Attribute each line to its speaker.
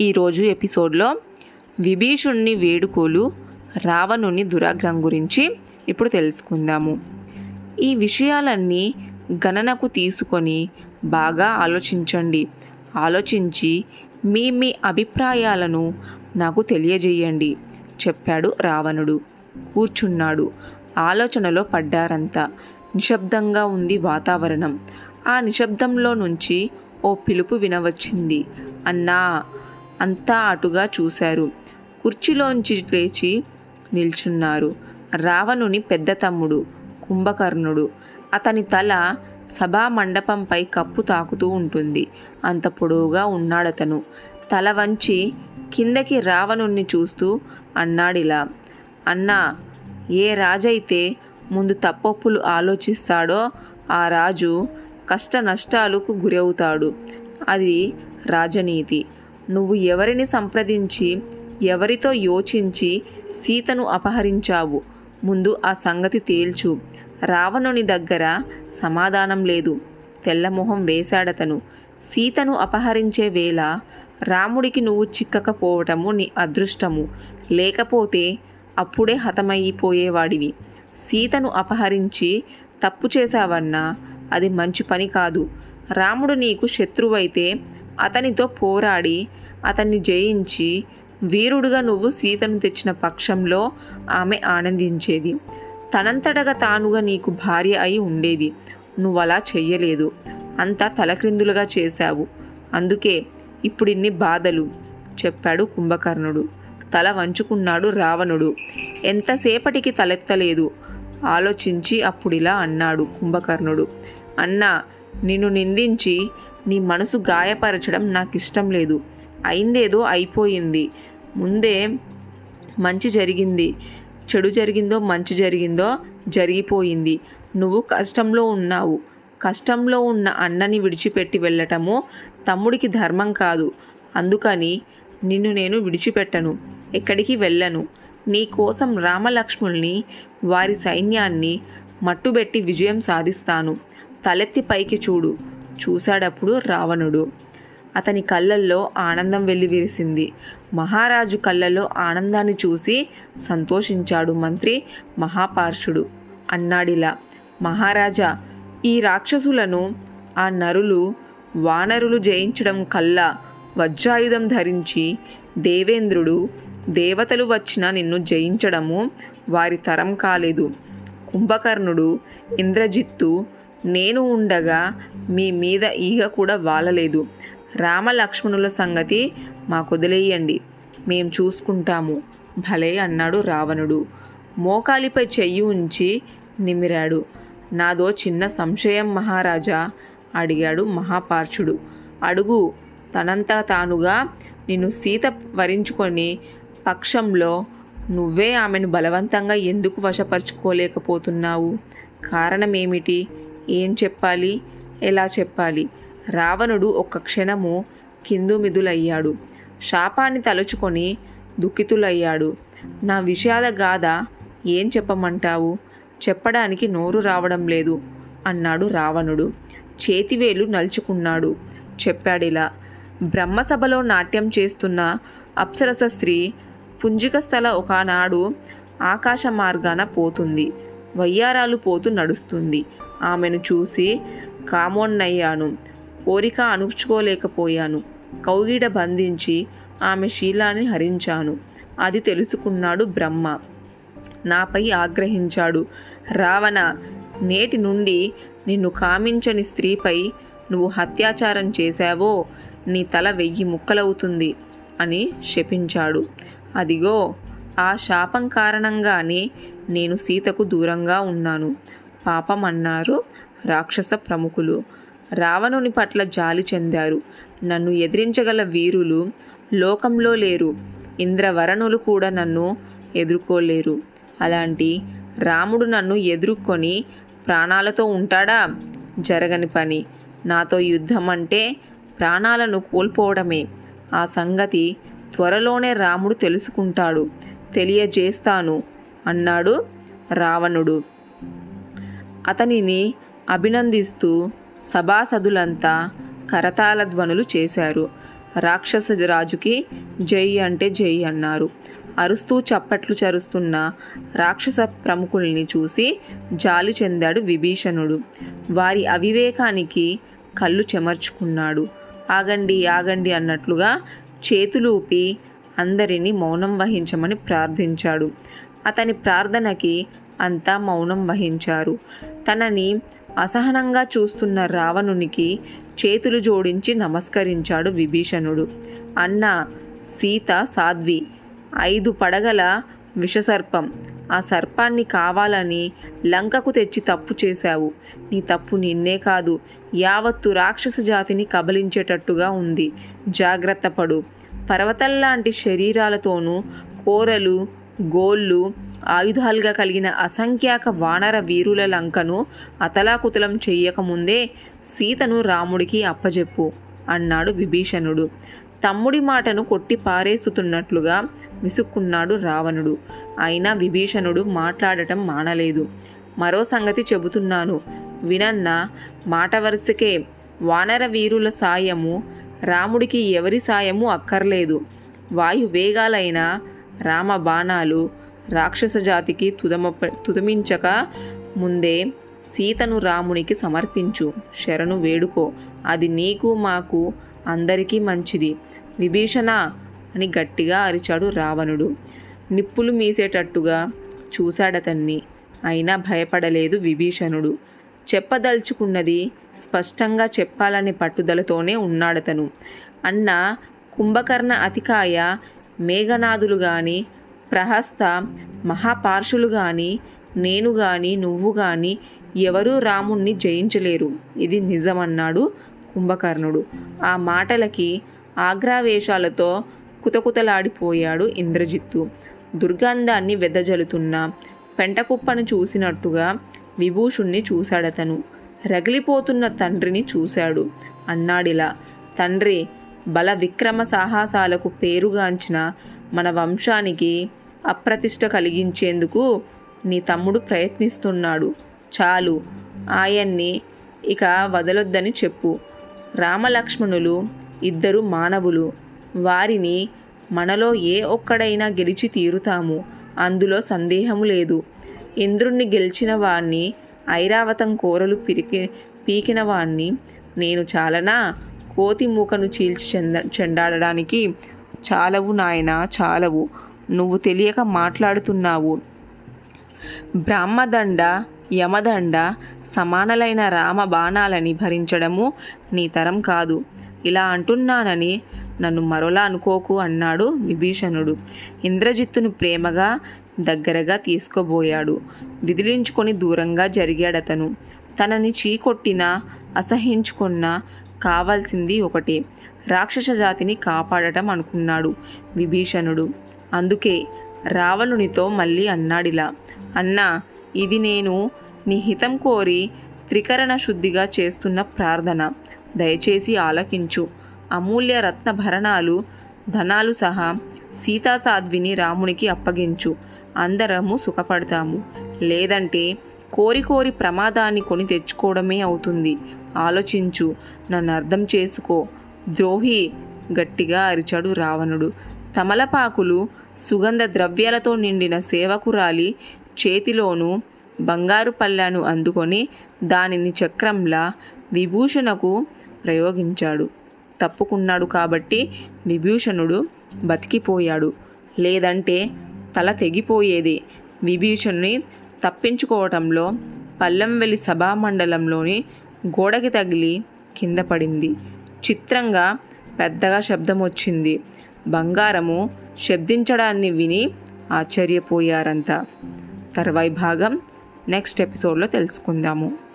Speaker 1: ఈరోజు ఎపిసోడ్లో విభీషుణ్ణి వేడుకోలు రావణుని దురాగ్రహం గురించి ఇప్పుడు తెలుసుకుందాము. ఈ విషయాలన్నీ గణనకు తీసుకొని బాగా ఆలోచించండి. ఆలోచించి మీ మీ అభిప్రాయాలను నాకు తెలియజేయండి చెప్పాడు రావణుడు. కూర్చున్నాడు. ఆలోచనలో పడ్డారంతా. నిశ్శబ్దంగా ఉంది వాతావరణం. ఆ నిశ్శబ్దంలో నుంచి ఓ పిలుపు వినవచ్చింది. అన్నా అంతా అటుగా చూశారు. కుర్చీలోంచి లేచి నిల్చున్నారు. రావణుని పెద్ద తమ్ముడు కుంభకర్ణుడు. అతని తల సభా మండపంపై కప్పు తాకుతూ ఉంటుంది. అంత పొడవుగా ఉన్నాడతను. తల వంచి కిందకి రావణుణ్ణి చూస్తూ అన్నాడిలా అన్నా ఏ రాజైతే ముందు తప్పొప్పులు ఆలోచిస్తాడో ఆ రాజు కష్ట నష్టాలకు గురవుతాడు. అది రాజనీతి. నువ్వు ఎవరిని సంప్రదించి ఎవరితో యోచించి సీతను అపహరించావు? ముందు ఆ సంగతి తేల్చు. రావణుని దగ్గర సమాధానం లేదు. తెల్లమొహం వేశాడతను. సీతను అపహరించే వేళ రాముడికి నువ్వు చిక్కకపోవటము నీ అదృష్టము. లేకపోతే అప్పుడే హతమైపోయేవాడివి. సీతను అపహరించి తప్పు చేశావన్నా అది మంచి పని కాదు. రాముడు నీకు శత్రువైతే అతనితో పోరాడి అతన్ని జయించి వీరుడుగా నువ్వు సీతను తెచ్చిన పక్షంలో ఆమె ఆనందించేది. తనంతటగా తానుగా నీకు భార్య అయి ఉండేది. నువ్వు అలా చెయ్యలేదు. అంతా తలక్రిందులుగా చేశావు. అందుకే ఇప్పుడు ఇన్ని బాధలు చెప్పాడు కుంభకర్ణుడు. తల వంచుకున్నాడు రావణుడు. ఎంతసేపటికి తలెత్తలేదు? ఆలోచించి అప్పుడిలా అన్నాడు కుంభకర్ణుడు. అన్నా నిన్ను నిందించి నీ మనసు గాయపరచడం నాకు ఇష్టం లేదు. అయిందేదో అయిపోయింది. ముందే మంచి జరిగింది. చెడు జరిగిందో మంచి జరిగిందో జరిగిపోయింది. నువ్వు కష్టంలో ఉన్నావు. కష్టంలో ఉన్న అన్నని విడిచిపెట్టి వెళ్ళటము తమ్ముడికి ధర్మం కాదు. అందుకని నిన్ను నేను విడిచిపెట్టను. ఎక్కడికి వెళ్ళను. నీ కోసం రామలక్ష్ముల్ని వారి సైన్యాన్ని మట్టుబెట్టి విజయం సాధిస్తాను. తలెత్తి పైకి చూడు. చూశాడప్పుడు రావణుడు. అతని కళ్ళల్లో ఆనందం వెల్లివిరిసింది మహారాజు కళ్ళల్లో ఆనందాన్ని చూసి సంతోషించాడు మంత్రి మహాపార్షుడు. అన్నాడిలా మహారాజా ఈ రాక్షసులను ఆ నరులు వానరులు జయించడం కల్లా వజ్రాయుధం ధరించి దేవేంద్రుడు దేవతలు వచ్చిన నిన్ను జయించడము వారి తరం కాలేదు. కుంభకర్ణుడు ఇంద్రజిత్తు నేను ఉండగా మీ మీద ఈగ కూడా వాలలేదు. రామలక్ష్మణుల సంగతి మాకొదిలేయండి. మేం చూసుకుంటాము. భలే అన్నాడు రావణుడు. మోకాలిపై చెయ్యి ఉంచి నిమిరాడు నాదో చిన్న సంశయం మహారాజా అడిగాడు మహాపార్చుడు. అడుగు తనంతా తానుగా నిన్ను సీత వరించుకొని పక్షంలో నువ్వే ఆమెను బలవంతంగా ఎందుకు వశపరుచుకోలేకపోతున్నావు? కారణమేమిటి? ఏం చెప్పాలి? ఎలా చెప్పాలి? రావణుడు ఒక్క క్షణము కిందుమిదులయ్యాడు. శాపాన్ని తలుచుకొని దుఃఖితులయ్యాడు. నా విషాద గాథ ఏం చెప్పమంటావు? చెప్పడానికి నోరు రావడం లేదు అన్నాడు రావణుడు. చేతివేలు నలుచుకున్నాడు. చెప్పాడిలా బ్రహ్మసభలో నాట్యం చేస్తున్న అప్సరస స్త్రీ పుంజిక స్థల ఒకనాడు ఆకాశ మార్గాన పోతుంది. వయ్యారాలు పోతూ నడుస్తుంది. ఆమెను చూసి కామోన్నయ్యాను. కోరిక అణుచుకోలేకపోయాను కౌగిడ బంధించి ఆమె శీలాన్ని హరించాను. అది తెలుసుకున్నాడు బ్రహ్మ. నాపై ఆగ్రహించాడు. రావణ నేటి నుండి నిన్ను కామించని స్త్రీపై నువ్వు అత్యాచారం చేశావో నీ తల వెయ్యి ముక్కలవుతుంది అని శపించాడు. అదిగో ఆ శాపం కారణంగానే నేను సీతకు దూరంగా ఉన్నాను. పాపం అన్నారు రాక్షస ప్రముఖులు. రావణుని పట్ల జాలి చెందారు. నన్ను ఎదిరించగల వీరులు లోకంలో లేరు. ఇంద్రవరణులు కూడా నన్ను ఎదుర్కోలేరు. అలాంటి రాముడు నన్ను ఎదుర్కొని ప్రాణాలతో ఉంటాడా? జరగని పని. నాతో యుద్ధం అంటే ప్రాణాలను కోల్పోవడమే. ఆ సంగతి త్వరలోనే రాముడు తెలుసుకుంటాడు. తెలియజేస్తాను అన్నాడు రావణుడు. అతనిని అభినందిస్తూ సభాసదులంతా కరతాళ ధ్వనులు చేశారు. రాక్షస రాజుకి జై అంటే జై అన్నారు. అరుస్తూ చప్పట్లు చరుస్తున్న రాక్షస ప్రముఖుల్ని చూసి జాలి చెందాడు విభీషణుడు. వారి అవివేకానికి కళ్ళు చెమర్చుకున్నాడు. ఆగండి ఆగండి అన్నట్లుగా చేతులూపి అందరినీ మౌనం వహించమని ప్రార్థించాడు. అతని ప్రార్థనకి అంతా మౌనం వహించారు. తనని అసహనంగా చూస్తున్న రావణునికి చేతులు జోడించి నమస్కరించాడు విభీషణుడు. అన్న సీత సాధ్వి ఐదు పడగల విషసర్పం. ఆ సర్పాన్ని కావాలని లంకకు తెచ్చి తప్పు చేశావు. నీ తప్పు నిన్నే కాదు యావత్తు రాక్షస జాతిని కబలించేటట్టుగా ఉంది. జాగ్రత్త పడు. పర్వతల్లాంటి శరీరాలతోనూ కోరలు గోళ్ళు ఆయుధాలుగా కలిగిన అసంఖ్యాక వానర వీరుల లంకను అతలాకుతలం చెయ్యకముందే సీతను రాముడికి అప్పజెప్పు అన్నాడు విభీషణుడు. తమ్ముడి మాటను కొట్టి పారేస్తున్నట్లుగా విసుక్కున్నాడు రావణుడు. అయినా విభీషణుడు మాట్లాడటం మానలేదు. మరో సంగతి చెబుతున్నాను. వినన్న మాట వరుసకే వానర వీరుల సాయము రాముడికి ఎవరి సాయము అక్కర్లేదు. వాయు వేగాలైన రామ బాణాలు రాక్షస జాతికి తుదమ తుదమించక ముందే సీతను రామునికి సమర్పించు. శరణు వేడుకో. అది నీకు మాకు అందరికీ మంచిది. విభీషణ అని గట్టిగా అరిచాడు రావణుడు. నిప్పులు మీసేటట్టుగా చూశాడతన్ని. అయినా భయపడలేదు విభీషణుడు. చెప్పదలుచుకున్నది స్పష్టంగా చెప్పాలనే పట్టుదలతోనే ఉన్నాడతను. అన్న కుంభకర్ణ అతికాయ మేఘనాథులు గాని ప్రహస్త మహాపార్షులు గాని నేను గాని నువ్వు గాని ఎవరూ రాముణ్ణి జయించలేరు. ఇది నిజమన్నాడు కుంభకర్ణుడు. ఆ మాటలకి ఆగ్రావేశాలతో కుతకుతలాడిపోయాడు ఇంద్రజిత్తు. దుర్గంధాన్ని వెదజల్లుతున్న పెంటకుప్పను చూసినట్టుగా విభూషుణ్ణి చూశాడతను. రగిలిపోతున్న తండ్రిని చూశాడు. అన్నాడిలా తండ్రి బల విక్రమ సాహసాలకు పేరుగాంచిన మన వంశానికి అప్రతిష్ట కలిగించేందుకు నీ తమ్ముడు ప్రయత్నిస్తున్నాడు. చాలు ఆయన్ని ఇక వదలొద్దని చెప్పు. రామలక్ష్మణులు ఇద్దరు మానవులు. వారిని మనలో ఏ ఒక్కడైనా గెలిచి తీరుతాము. అందులో సందేహము లేదు. ఇంద్రుణ్ణి గెలిచిన వాణ్ణి ఐరావతం కోరలు పిరికి పీకిన వాణ్ణి నేను చాలనా? కోతి మూకను చీల్చి చెంద చెండాడడానికి చాలవు నాయన చాలవు. నువ్వు తెలియక మాట్లాడుతున్నావు. బ్రాహ్మదండ యమదండ సమానలైన రామ బాణాలని భరించడము నీ తరం కాదు. ఇలా అంటున్నానని నన్ను మరోలా అనుకోకు అన్నాడు విభీషణుడు. ఇంద్రజిత్తును ప్రేమగా దగ్గరగా తీసుకోబోయాడు విదిలించుకొని దూరంగా జరిగాడతను. తనని చీకొట్టినా అసహించుకున్నా కావాల్సింది ఒకటే. రాక్షస జాతిని కాపాడటం అనుకున్నాడు విభీషణుడు. అందుకే రావణునితో మళ్ళీ అన్నాడిలా అన్నా ఇది నేను నీ హితం కోరి త్రికరణ శుద్ధిగా చేస్తున్న ప్రార్థన. దయచేసి ఆలకించు. అమూల్య రత్న భరణాలు ధనాలు సహా సీతాసాధ్విని రామునికి అప్పగించు. అందరము సుఖపడతాము. లేదంటే కోరి కోరి ప్రమాదాన్ని కొని తెచ్చుకోవడమే అవుతుంది. ఆలోచించు నన్ను అర్థం చేసుకో. ద్రోహి గట్టిగా అరిచాడు రావణుడు. తమలపాకులు సుగంధ ద్రవ్యాలతో నిండిన సేవకురాలి చేతిలోనూ బంగారు పళ్ళాను అందుకొని దానిని చక్రంలా విభూషణకు ప్రయోగించాడు. తప్పుకున్నాడు కాబట్టి విభూషణుడు బతికిపోయాడు. లేదంటే తల తెగిపోయేది. విభీషణుని తప్పించుకోవటంలో పల్లెంవెలి సభామండలంలోని గోడకి తగిలి కింద పడింది. చిత్రంగా పెద్దగా శబ్దం వచ్చింది. బంగారము శబ్దించడాన్ని విని ఆశ్చర్యపోయారంతా తర్వాయి భాగం నెక్స్ట్ ఎపిసోడ్లో తెలుసుకుందాము.